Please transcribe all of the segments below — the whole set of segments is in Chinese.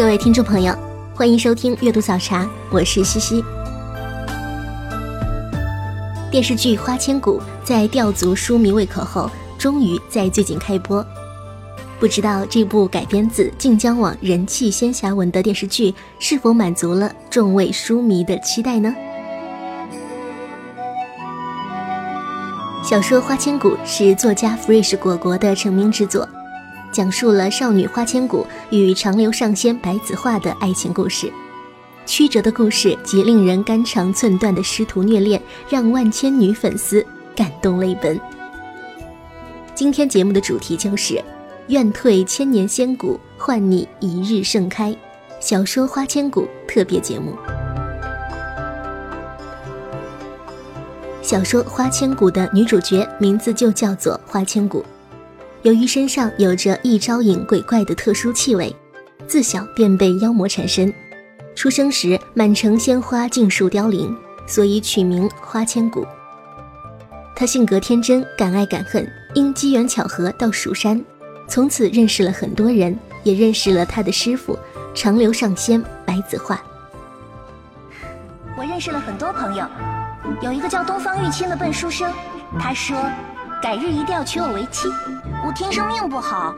各位听众朋友，欢迎收听阅读早茶，我是西西。电视剧《花千骨》在吊足书迷胃口后，终于在最近开播。不知道这部改编自晋江网人气仙侠文的电视剧，是否满足了众位书迷的期待呢？小说《花千骨》是作家 Fresh 果果的成名之作。讲述了少女花千骨与长留上仙白子画的爱情故事，曲折的故事及令人肝肠寸断的师徒虐恋，让万千女粉丝感动泪奔。今天节目的主题就是“愿退千年仙骨，换你一日盛开”小说《花千骨》特别节目。小说《花千骨》的女主角名字就叫做花千骨。由于身上有着一招引鬼怪的特殊气味，自小便被妖魔缠身。出生时满城鲜花尽数凋零，所以取名花千骨。他性格天真，敢爱敢恨，因机缘巧合到蜀山，从此认识了很多人，也认识了他的师傅长留上仙白子画。我认识了很多朋友，有一个叫东方玉清的笨书生，他说。改日一定要娶我为妻。我天生命不好，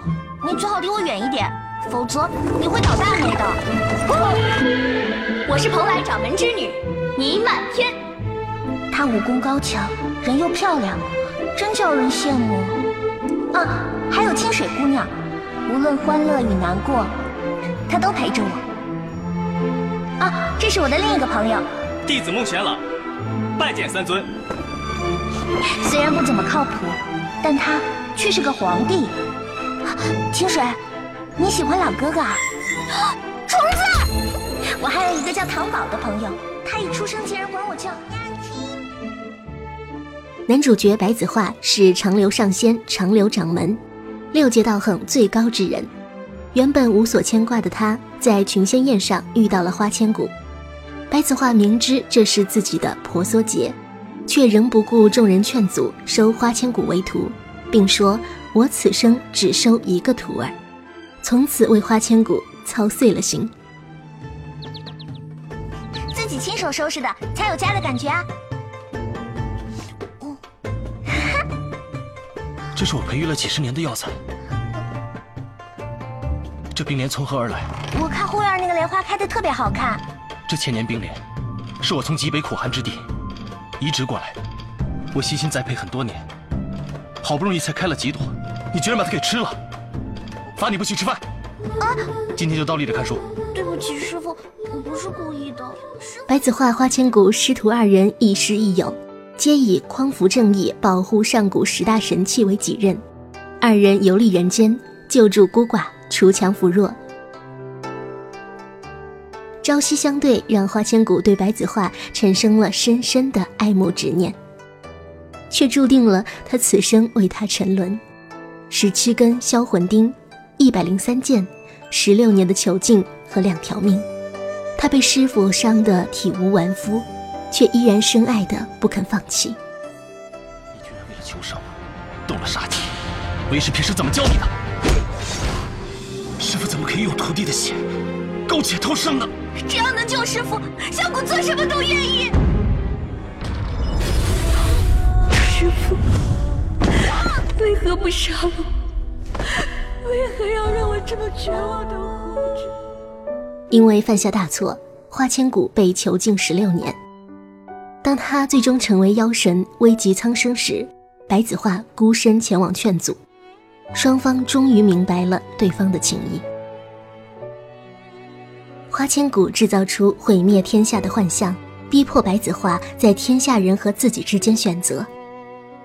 你最好离我远一点，否则你会倒大霉的。我是蓬莱掌门之女倪漫天，她武功高强，人又漂亮，真叫人羡慕。啊，还有清水姑娘，无论欢乐与难过，她都陪着我。啊，这是我的另一个朋友，弟子孟玄朗，拜见三尊。虽然不怎么靠谱，但他却是个皇帝。清水，你喜欢老哥哥啊？虫子！我还有一个叫唐宝的朋友，他一出生竟然管我叫男主角白子画是长留上仙、长留掌门，六界道行最高之人。原本无所牵挂的他，在群仙宴上遇到了花千骨。白子画明知这是自己的婆娑劫。却仍不顾众人劝阻，收花千骨为徒，并说：“我此生只收一个徒儿。”从此为花千骨操碎了心。自己亲手收拾的，才有家的感觉啊！这是我培育了几十年的药材。这冰莲从何而来？我看后院那个莲花开的特别好看。这千年冰莲，是我从极北苦寒之地。移植过来，我悉心栽培很多年，好不容易才开了几朵，你居然把它给吃了！罚你不许吃饭。啊！今天就倒立着看书。对不起，师傅，我不是故意的。白子画、花千骨师徒二人亦师亦友，皆以匡扶正义、保护上古十大神器为己任。二人游历人间，救助孤寡，锄强扶弱。朝夕相对，让花千骨对白子画产生了深深的爱慕执念，却注定了他此生为他沉沦。十七根销魂钉，一百零三剑，十六年的囚禁和两条命，他被师傅伤得体无完肤，却依然深爱的不肯放弃。你居然为了求生，动了杀机，为师平时怎么教你的？师傅怎么可以用徒弟的血？苟且偷生呢？只要能救师傅，小骨做什么都愿意。师傅，为何不杀我？为何要让我这么绝望的活着？因为犯下大错，花千骨被囚禁十六年。当他最终成为妖神，危及苍生时，白子画孤身前往劝阻，双方终于明白了对方的情谊。花千骨制造出毁灭天下的幻象，逼迫白子画在天下人和自己之间选择。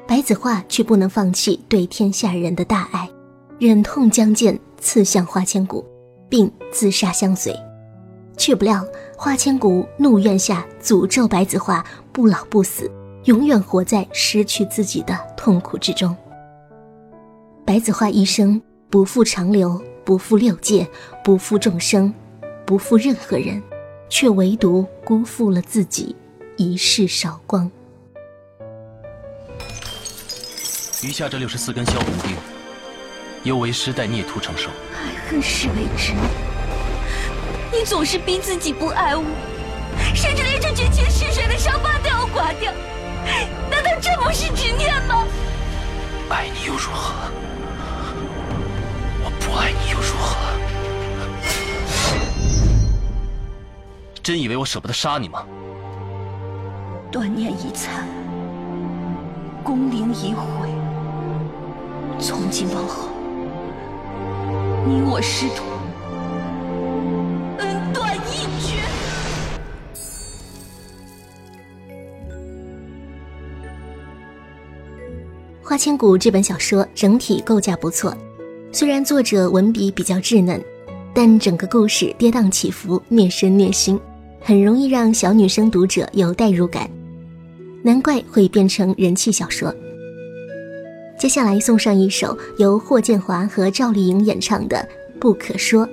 白子画却不能放弃对天下人的大爱，忍痛将剑刺向花千骨，并自杀相随。却不料花千骨怒怨下诅咒白子画不老不死，永远活在失去自己的痛苦之中。白子画一生不负长流，不负六界，不负众生，不负任何人，却唯独辜负了自己，一世韶光。余下这六十四根销魂钉，又为师代孽徒承受。爱恨是为之。你总是逼自己不爱我，甚至连这绝情逝水的伤疤都要刮掉。难道这不是执念吗？爱你又如何？我不爱你又如何？真以为我舍不得杀你吗？断念已残，功灵已毁。从今往后，你我师徒恩断义绝。《花千骨》这本小说整体构架不错，虽然作者文笔比较稚嫩，但整个故事跌宕起伏，虐身虐心，很容易让小女生读者有代入感，难怪会变成人气小说。接下来送上一首由霍建华和赵丽颖演唱的《不可说》。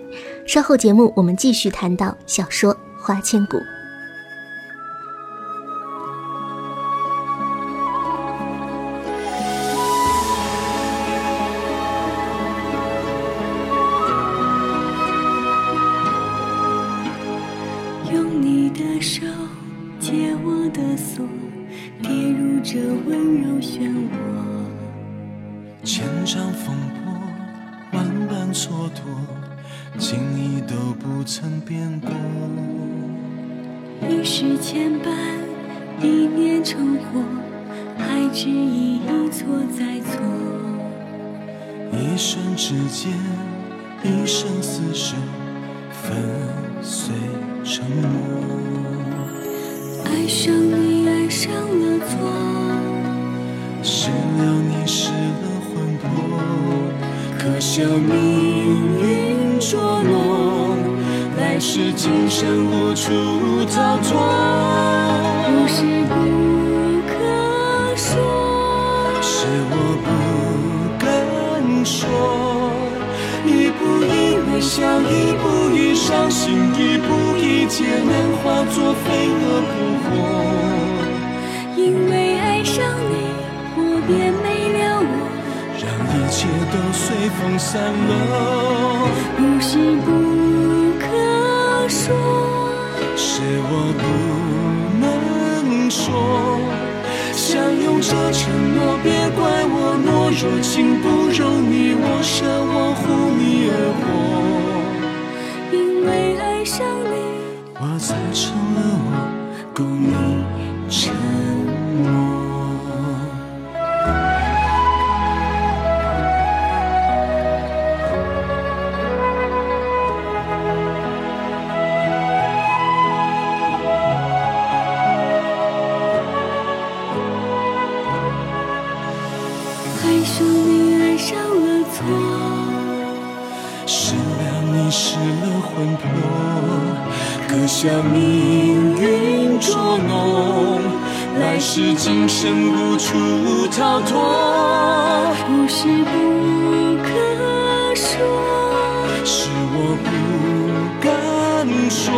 稍后节目我们继续谈到小说《花千骨》。这温柔漩涡。千丈风波，万般蹉跎，情意都不曾变过。一世牵绊，一念成祸，还执意一错再错。一瞬之间，一生厮守，粉碎承诺。爱上你，爱上了错，失了你，失了魂魄，可笑命运捉弄，来世今生无处逃脱。不是不可说。是我不敢说，一步一微笑，一步一伤心，一步一劫难化作飞蛾扑火。因为爱上你，我便没了我。让一切都随风散落。不是不可说，是我不能说，相拥着承诺，别怪我懦弱，情不容你我舍，我护你而活，因为爱上你，我才成了我，供你爱上你，爱上了错。失了你，失了魂魄，可笑命运捉弄，来世今生无处逃脱。不是不可说，是我不敢说，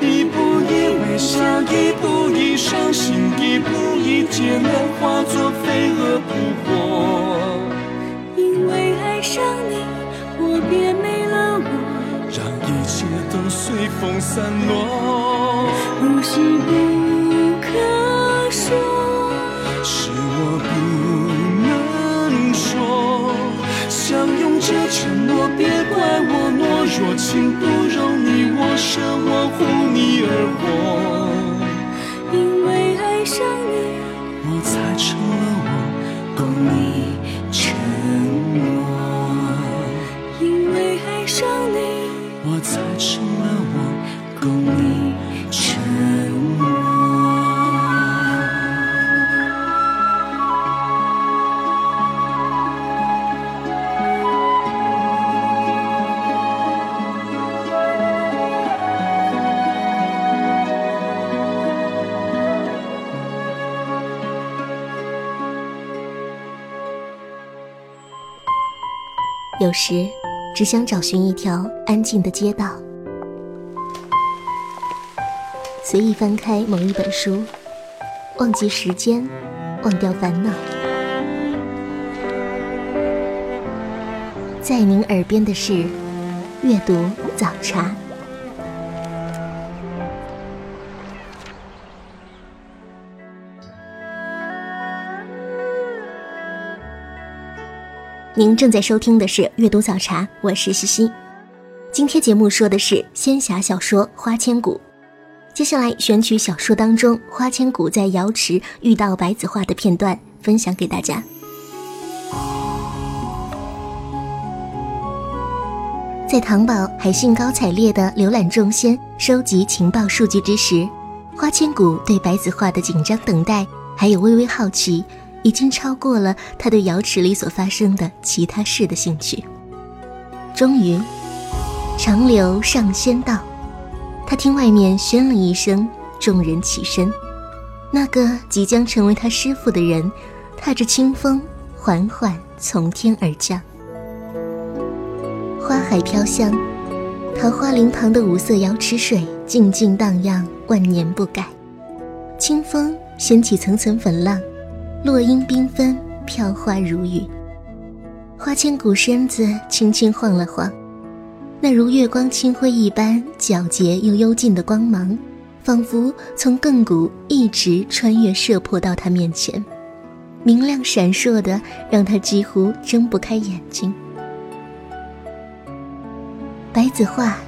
一步一微笑，一步伤心，一步一劫难化作飞蛾扑火。因为爱上你，我便没了我。让一切都随风散落。不是不可说，是我不能说，相拥着承诺，别怪我懦弱，情不容你我舍，我护你而活，因为爱上你，我才成了我，懂你沉默，因为爱上有时只想找寻一条安静的街道，随意翻开某一本书，忘记时间，忘掉烦恼。在您耳边的是阅读早茶。您正在收听的是《阅读早茶》，我是西西。今天节目说的是仙侠小说《花千骨》，接下来选取小说当中花千骨在瑶池遇到白子画的片段，分享给大家。在唐宝还兴高采烈地浏览众仙、收集情报数据之时，花千骨对白子画的紧张等待，还有微微好奇。已经超过了他对瑶池里所发生的其他事的兴趣。终于，长流上仙道，他听外面喧了一声，众人起身。那个即将成为他师傅的人，踏着清风，缓缓从天而降。花海飘香，桃花林旁的五色瑶池水静静荡漾，万年不改。清风掀起层层粉浪。落英缤纷，飘花如雨。花千骨身子轻轻晃了晃，那如月光清辉一般皎洁又幽静的光芒，仿佛从亘古一直穿越射破到他面前，明亮闪烁的，让他几乎睁不开眼睛。白子画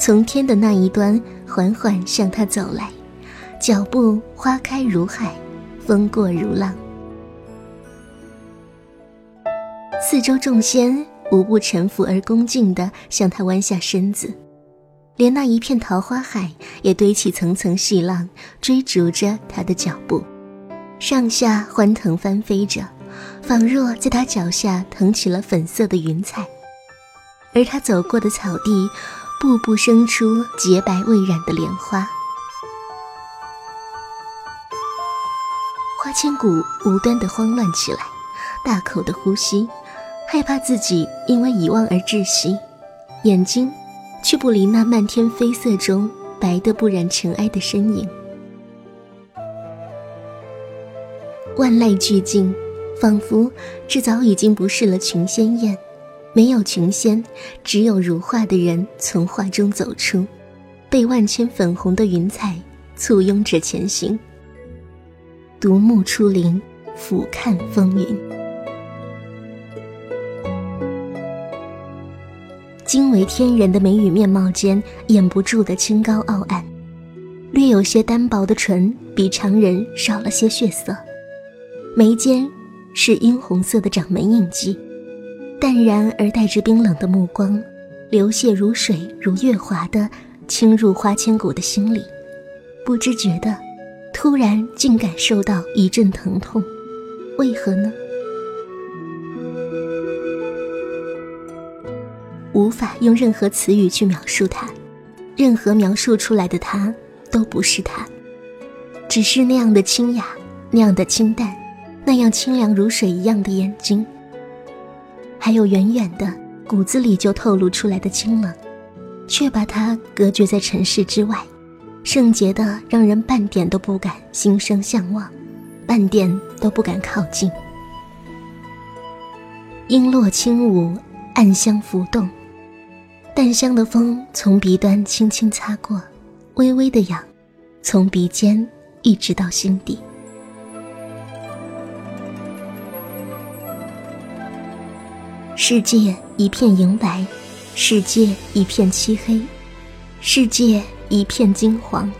从天的那一端缓缓向他走来，脚步花开如海，风过如浪。四周众仙无不臣服而恭敬地向他弯下身子，连那一片桃花海也堆起层层细浪，追逐着他的脚步，上下欢腾翻飞着，仿若在他脚下腾起了粉色的云彩。而他走过的草地，步步生出洁白未染的莲花。花千骨无端地慌乱起来，大口的呼吸。害怕自己因为遗忘而窒息，眼睛却不离那漫天飞色中白得不染尘埃的身影。万籁俱静，仿佛这早已经不是了群仙宴，没有群仙，只有如画的人从画中走出，被万千粉红的云彩簇拥着前行。独木出林，俯瞰风云。惊为天人的眉宇面貌间，掩不住的清高傲岸，略有些单薄的唇比常人少了些血色，眉间是殷红色的掌门印记，淡然而带着冰冷的目光，流泻如水如月华的侵入花千骨的心里，不知觉的，突然竟感受到一阵疼痛，为何呢？无法用任何词语去描述他，任何描述出来的他都不是他，只是那样的清雅，那样的清淡，那样清凉如水一样的眼睛，还有远远的骨子里就透露出来的清冷，却把他隔绝在尘世之外，圣洁的让人半点都不敢心生向往，半点都不敢靠近。璎珞轻舞，暗香浮动。淡香的风从鼻端轻轻擦过，微微的痒，从鼻尖一直到心底。世界一片银白，世界一片漆黑，世界一片金黄，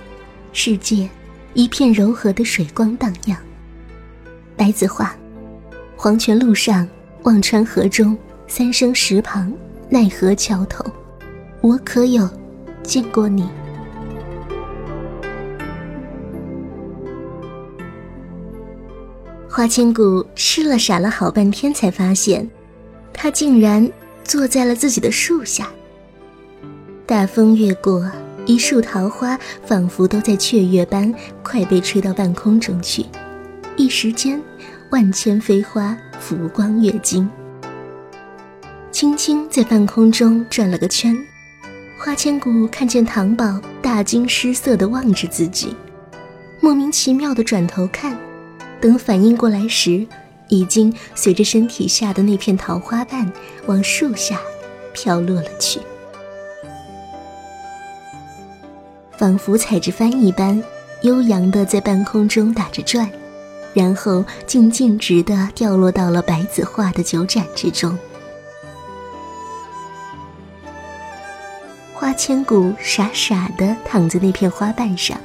世界一片柔和的水光荡漾。白子画，黄泉路上，忘川河中，三生石旁，奈何桥头。我可有见过你？花千骨吃了傻了好半天，才发现，他竟然坐在了自己的树下。大风越过，一树桃花仿佛都在雀跃般快被吹到半空中去，一时间，万千飞花浮光跃金。轻轻在半空中转了个圈。花千骨看见唐宝大惊失色地望着自己，莫名其妙地转头看，等反应过来时，已经随着身体下的那片桃花瓣往树下飘落了去，仿佛踩着帆一般，悠扬地在半空中打着转，然后竟径直地掉落到了白子画的酒盏之中。花千骨傻傻地躺在那片花瓣上，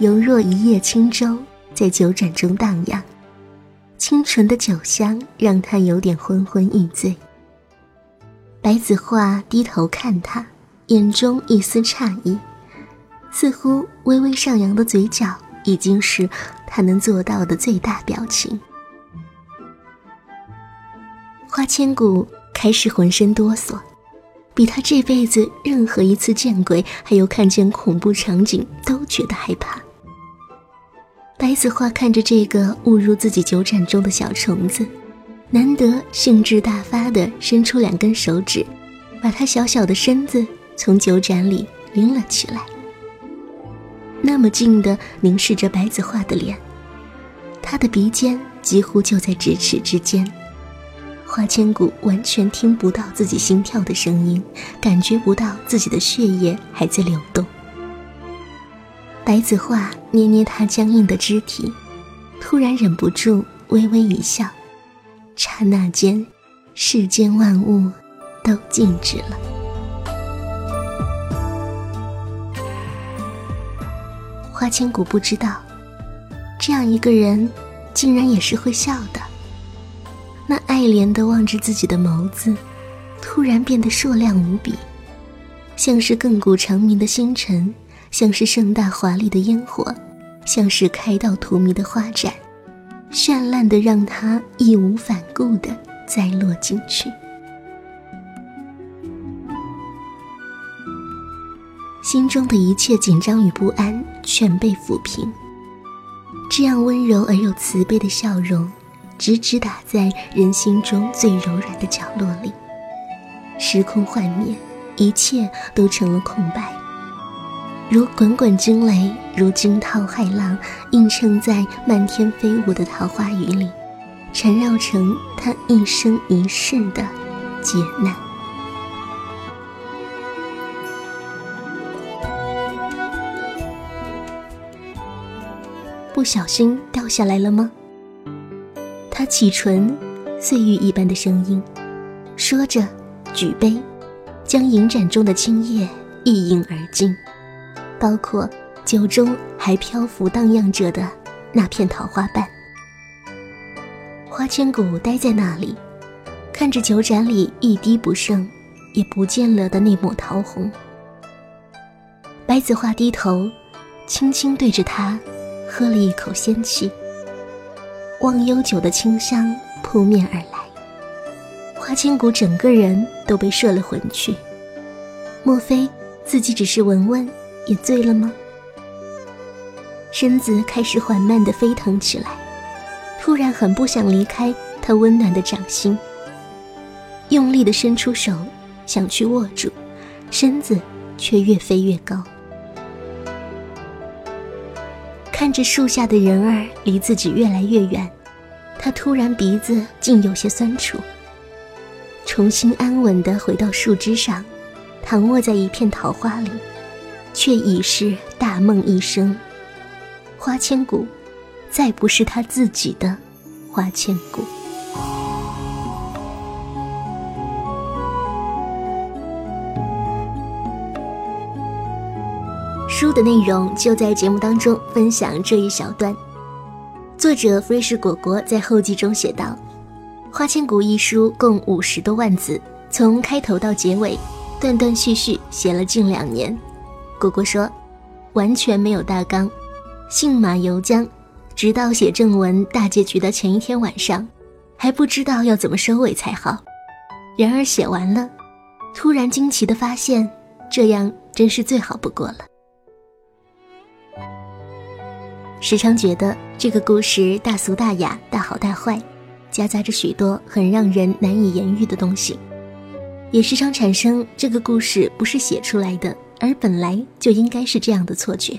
犹若一叶轻舟在酒盏中荡漾，清纯的酒香让他有点昏昏欲醉。白子画低头看他，眼中一丝诧异，似乎微微上扬的嘴角已经是他能做到的最大表情。花千骨开始浑身哆嗦。比他这辈子任何一次见鬼，还有看见恐怖场景都觉得害怕。白子画看着这个误入自己酒盏中的小虫子，难得兴致大发地伸出两根手指，把他小小的身子从酒盏里拎了起来。那么近的凝视着白子画的脸，他的鼻尖几乎就在咫尺之间。花千骨完全听不到自己心跳的声音，感觉不到自己的血液还在流动。白子画捏捏他僵硬的肢体，突然忍不住微微一笑。刹那间，世间万物都静止了。花千骨不知道，这样一个人，竟然也是会笑的。那爱怜的望着自己的眸子，突然变得硕亮无比，像是亘古长明的星辰，像是盛大华丽的烟火，像是开到荼蘼的花展，绚烂的让他义无反顾的栽落进去。心中的一切紧张与不安全被抚平，这样温柔而又慈悲的笑容。直直打在人心中最柔软的角落里，时空幻灭，一切都成了空白，如滚滚惊雷，如惊涛骇浪，映衬在漫天飞舞的桃花雨里，缠绕成他一生一世的劫难。不小心掉下来了吗？他启唇，碎玉一般的声音，说着，举杯，将银盏中的清液一饮而尽，包括酒中还漂浮荡漾着的那片桃花瓣。花千骨呆在那里，看着酒盏里一滴不剩，也不见了的那抹桃红。白子画低头，轻轻对着他，喝了一口仙气。望悠久的清香扑面而来，花千骨整个人都被摄了魂去。莫非自己只是闻闻，也醉了吗？身子开始缓慢地飞腾起来，突然很不想离开他温暖的掌心，用力地伸出手想去握住，身子却越飞越高。看着树下的人儿离自己越来越远，他突然鼻子竟有些酸楚。重新安稳地回到树枝上，躺卧在一片桃花里，却已是大梦一生。花千骨，再不是他自己的花千骨。书的内容就在节目当中分享这一小段。作者 fresh 果果在后记中写道：“花千骨一书共五十多万字，从开头到结尾，断断续续写了近两年。”果果说：“完全没有大纲，信马由缰，直到写正文大结局的前一天晚上，还不知道要怎么收尾才好。然而写完了，突然惊奇的发现，这样真是最好不过了。”时常觉得这个故事大俗大雅、大好大坏，夹杂着许多很让人难以言喻的东西。也时常产生这个故事不是写出来的，而本来就应该是这样的错觉。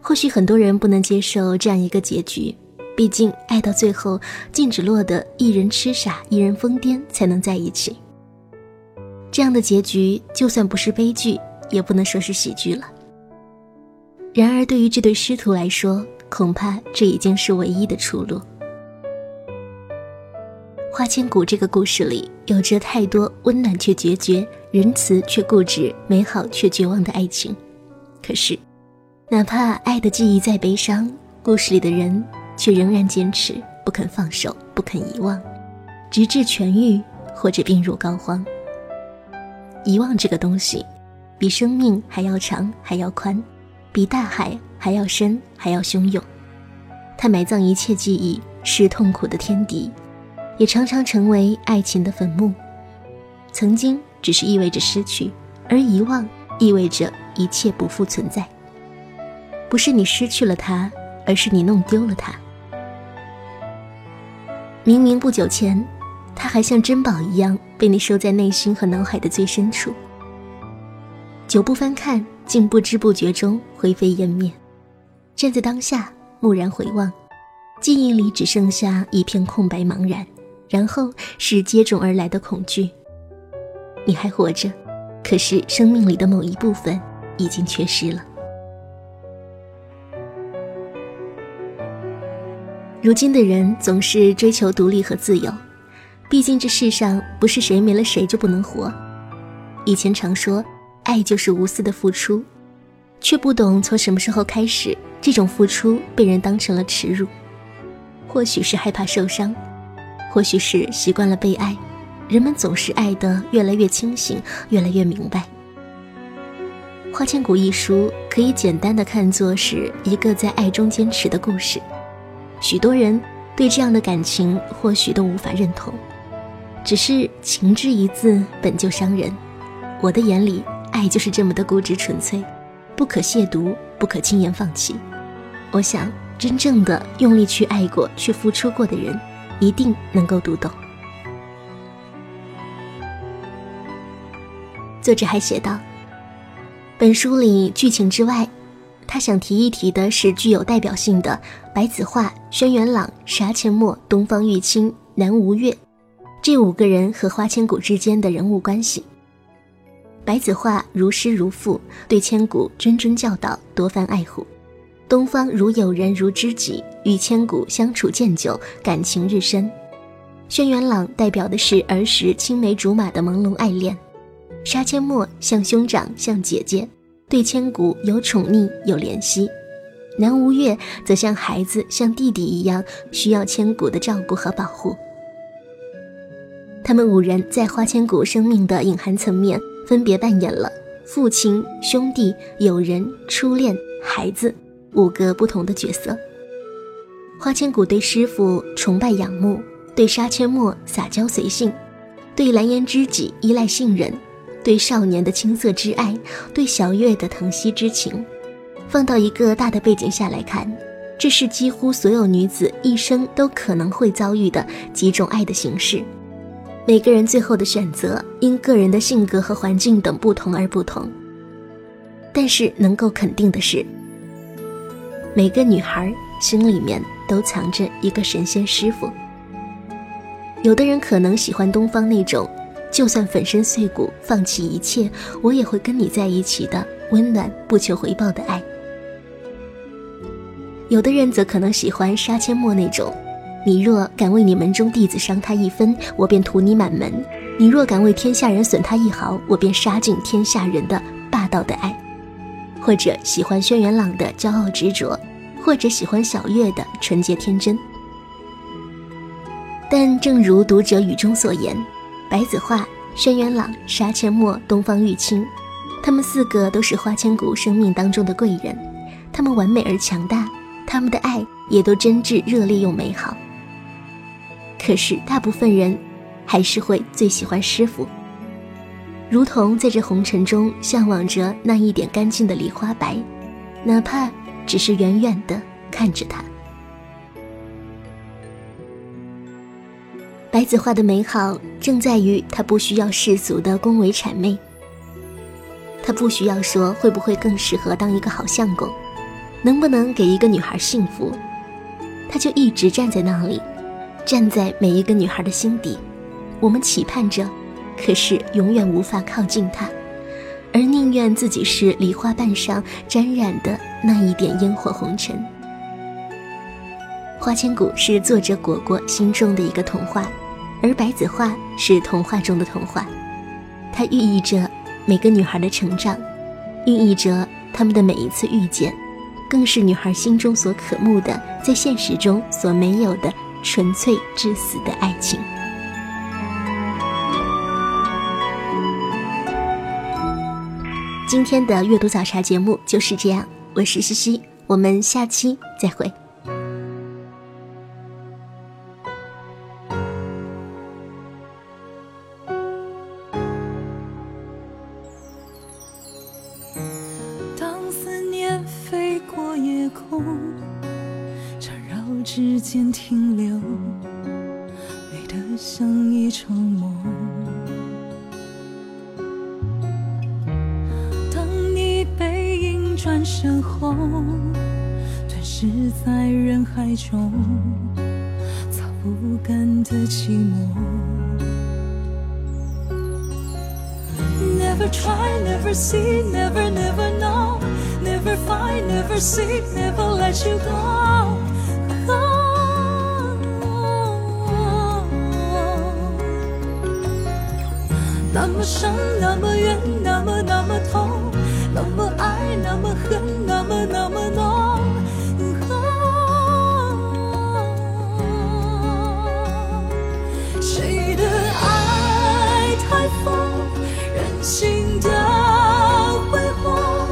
或许很多人不能接受这样一个结局，毕竟爱到最后竟只落得一人痴傻，一人疯癫才能在一起。这样的结局就算不是悲剧，也不能说是喜剧了。然而，对于这对师徒来说，恐怕这已经是唯一的出路。花千骨这个故事里有着太多温暖却决绝、仁慈却固执、美好却绝望的爱情，可是。哪怕爱的记忆再悲伤，故事里的人却仍然坚持不肯放手，不肯遗忘，直至痊愈或者病入膏肓。遗忘这个东西，比生命还要长，还要宽，比大海还要深，还要汹涌。它埋葬一切记忆，是痛苦的天敌，也常常成为爱情的坟墓。曾经只是意味着失去，而遗忘意味着一切不复存在。不是你失去了他，而是你弄丢了他。明明不久前，他还像珍宝一样被你收在内心和脑海的最深处，久不翻看，竟不知不觉中灰飞烟灭。站在当下，蓦然回望，记忆里只剩下一片空白茫然，然后是接踵而来的恐惧。你还活着，可是生命里的某一部分已经缺失了。如今的人总是追求独立和自由，毕竟这世上不是谁没了谁就不能活。以前常说爱就是无私的付出，却不懂从什么时候开始，这种付出被人当成了耻辱。或许是害怕受伤，或许是习惯了被爱，人们总是爱得越来越清醒，越来越明白。《花千骨》一书可以简单的看作是一个在爱中坚持的故事。许多人对这样的感情或许都无法认同，只是“情”之一字本就伤人。我的眼里，爱就是这么的固执纯粹，不可亵渎，不可轻言放弃。我想，真正的用力去爱过、去付出过的人，一定能够读懂。作者还写道：“本书里剧情之外。”他想提一提的是具有代表性的白子画、轩辕朗、杀阡陌、东方玉清、南吴越这五个人和花千骨之间的人物关系。白子画如师如父，对千古谆谆教导，多番爱护；东方如友人如知己，与千古相处渐久，感情日深。轩辕朗代表的是儿时青梅竹马的朦胧爱恋，杀阡陌像兄长，像姐姐。对千古有宠溺有怜惜，南无月则像孩子像弟弟一样需要千古的照顾和保护。他们五人在花千骨生命的隐含层面，分别扮演了父亲、兄弟、友人、初恋、孩子五个不同的角色。花千骨对师傅崇拜仰慕，对杀阡陌撒娇随性，对蓝颜知己依赖信任。对少年的青涩之爱，对小月的疼惜之情，放到一个大的背景下来看，这是几乎所有女子一生都可能会遭遇的几种爱的形式。每个人最后的选择因个人的性格和环境等不同而不同。但是能够肯定的是，每个女孩心里面都藏着一个神仙师傅。有的人可能喜欢东方那种。就算粉身碎骨，放弃一切，我也会跟你在一起的温暖不求回报的爱。有的人则可能喜欢杀阡陌那种，你若敢为你门中弟子伤他一分，我便屠你满门；你若敢为天下人损他一毫，我便杀尽天下人的霸道的爱。或者喜欢轩辕朗的骄傲执着，或者喜欢小月的纯洁天真。但正如读者语中所言。白子画、轩辕朗、杀阡陌、东方玉清，他们四个都是花千骨生命当中的贵人，他们完美而强大，他们的爱也都真挚、热烈又美好。可是大部分人还是会最喜欢师傅，如同在这红尘中向往着那一点干净的梨花白，哪怕只是远远的看着他。白子画的美好正在于他不需要世俗的恭维谄媚，他不需要说会不会更适合当一个好相公，能不能给一个女孩幸福，他就一直站在那里，站在每一个女孩的心底。我们期盼着，可是永远无法靠近她，而宁愿自己是梨花瓣上沾染的那一点烟火红尘。花千骨是作者果果心中的一个童话，而白子画是童话中的童话，它寓意着每个女孩的成长，寓意着她们的每一次遇见，更是女孩心中所渴慕的，在现实中所没有的纯粹至死的爱情。今天的阅读早茶节目就是这样，我是西西，我们下期再会。伤，那么远，那么那么痛，那么爱，那么恨，那么那么浓。谁的爱太疯，任性的挥霍，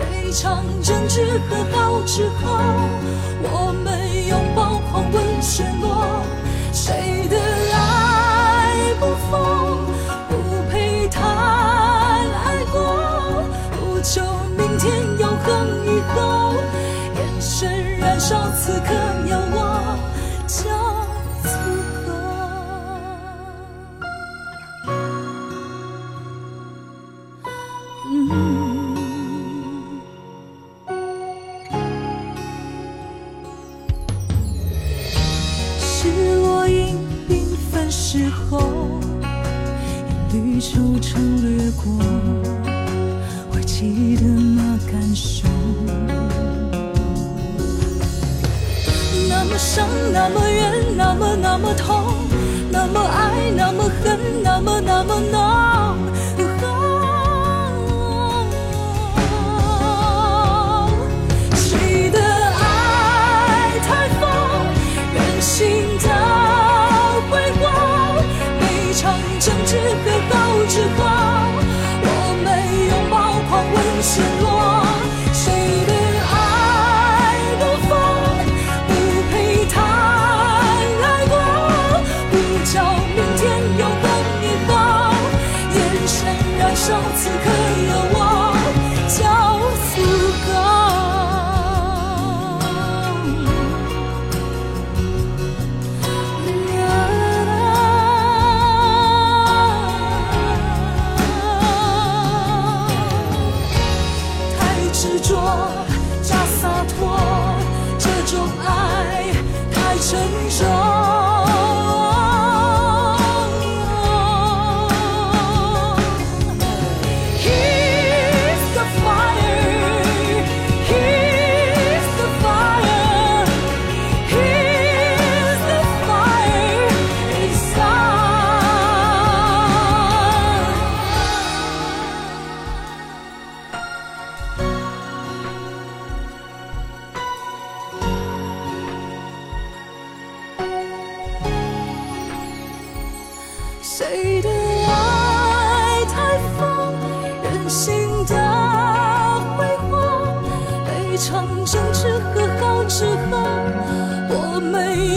每场争执和好之后，我们拥抱燃烧此刻有我就足够。是落英缤纷时候，一缕愁肠掠过，会记得那感受。那么伤，那么远，那么那么痛，那么爱，那么恨，那么那么浓。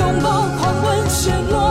狂暴、狂奔、陷落。